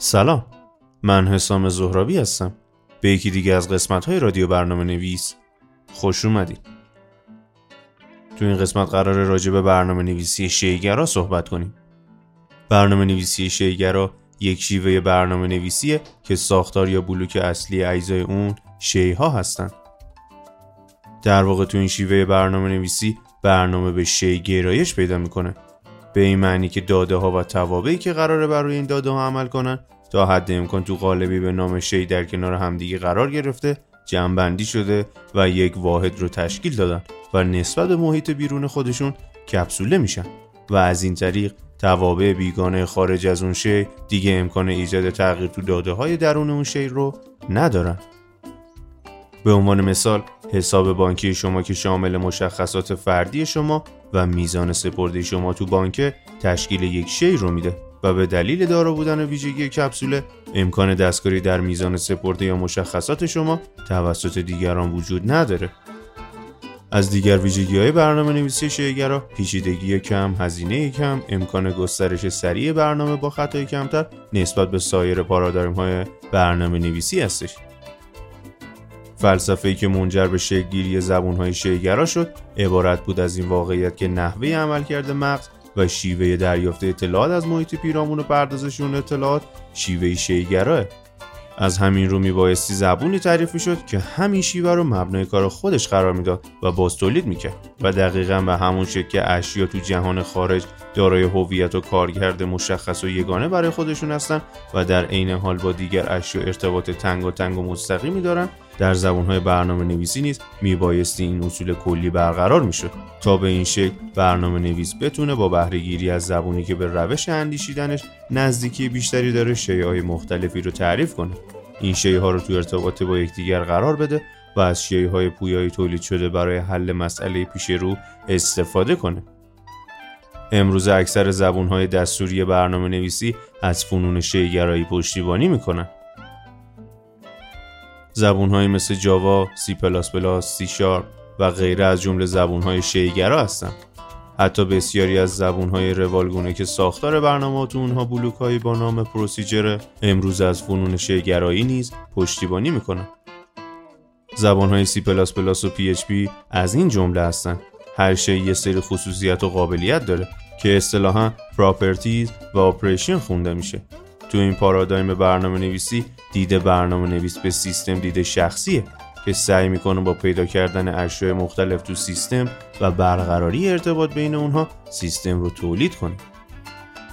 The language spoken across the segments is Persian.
سلام. من حسام زهرابی هستم. به یکی دیگه از قسمت های رادیو برنامه نویس. خوش اومدید تو این قسمت قرار راجع به برنامه نویسی شیگرا صحبت کنیم. برنامه نویسی شیگرا یک شیوه برنامه نویسیه که ساختار یا بلوک اصلی اجزای اون شیها هستند در واقع تو این شیوه برنامه نویسی برنامه به شی گرایش پیدا می‌کنه. به این معنی که داده ها و توابعی که قراره بر روی این داده ها عمل کنن تا حد امکان تو قالبی به نام شی در کنار همدیگه قرار گرفته جمعبندی شده و یک واحد رو تشکیل دادن و نسبت به محیط بیرون خودشون کپسوله میشن. و از این طریق توابع بیگانه خارج از اون شی دیگه امکان ایجاد تغییر تو داده های درون اون شی رو ندارن. به عنوان مثال حساب بانکی شما که شامل مشخصات فردی شما و میزان سپرده شما تو بانک تشکیل یک شی رو میده و به دلیل دارا بودن ویژگی کپسوله امکان دستکاری در میزان سپرده یا مشخصات شما توسط دیگران وجود نداره از دیگر ویژگی های برنامه نویسی شیگرا پیچیدگی کم، هزینه کم، امکان گسترش سریع برنامه با خطای کمتر نسبت به سایر پارادایم های برنامه نویسی هستش. فلسفه‌ای که منجر به شکلگیری زبونهای شیگرا شد عبارت بود از این واقعیت که نحوه عملکرد مغز و شیوه دریافت اطلاعات از محیط پیرامون و پردازش اون اطلاعات شیوه شیگراه. از همین رو میبایستی زبونی تعریف شد که همین شیوه رو مبنای کار خودش قرار می‌داد و باز تولید می‌کرد و دقیقا به همون شکل که اشیا تو جهان خارج دارای هویت و کارکرد مشخص و یگانه برای خودشون هستن و در عین حال با دیگر اشیا ارتباط تنگ و تنگ و مستقیمی دارن در زبانهای برنامه نویسی نیز میبایستی این اصول کلی برقرار می‌شد تا به این شکل برنامه نویس بتونه با بهرهگیری از زبونی که به روش اندیشیدنش نزدیکی بیشتری داره شیهای مختلفی رو تعریف کنه. این شیها رو تو ارتباط با یکدیگر قرار بده و از شیهای پویایی تولید شده برای حل مسئله پیش رو استفاده کنه. امروز اکثر زبونهای دستوری برنامه نویسی از فنون شی‌گرایی پشتیبانی می‌کنن. زبونهایی مثل جاوا، سی پلاس پلاس، سی شارپ و غیره از جمله زبونهای شی‌گرا هستند. حتی بسیاری از زبونهای روالگونه که ساختار برنامه تو اونها بلوک با نام procedure امروز از فنون شی‌گرایی نیز پشتیبانی می‌کنن. زبانهای سی پلاس پلاس و پی اچ پی از این جمله هستند. هر شی یه سری خصوصیت و قابلیت داره که اصطلاحا properties و operation خونده میشه تو این پارادایم برنامه نویسی دید برنامه نویس به سیستم دید شخصیه که سعی می‌کنه با پیدا کردن اشیاء مختلف تو سیستم و برقراری ارتباط بین اونها سیستم رو تولید کنه.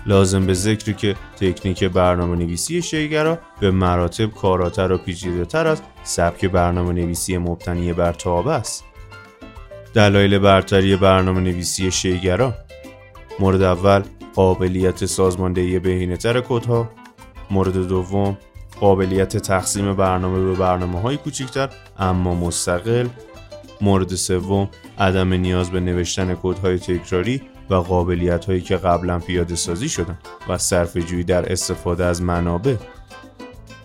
لازم به ذکره که تکنیک برنامه نویسی شی‌گرا به مراتب کاراتر و پیچیده تر از سبک برنامه نویسی مبتنی بر تابع است. دلایل برتری برنامه نویسی شیگرا مورد اول قابلیت سازماندهی بهینه‌تر کدها. مورد دوم قابلیت تقسیم برنامه به برنامه های کوچکتر اما مستقل. مورد سوم عدم نیاز به نوشتن کودهای تکراری و قابلیت هایی که قبلا پیاده سازی شدن و صرف جویی در استفاده از منابع.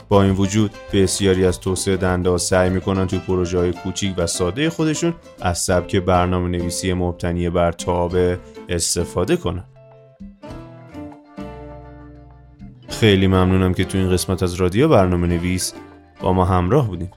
با این وجود بسیاری از توسعه دنده سعی می‌کنن تو پروژه های کوچیک و ساده خودشون از سبک برنامه نویسی مبتنی بر تابع استفاده کنن. خیلی ممنونم که تو این قسمت از رادیو برنامه نویس با ما همراه بودیم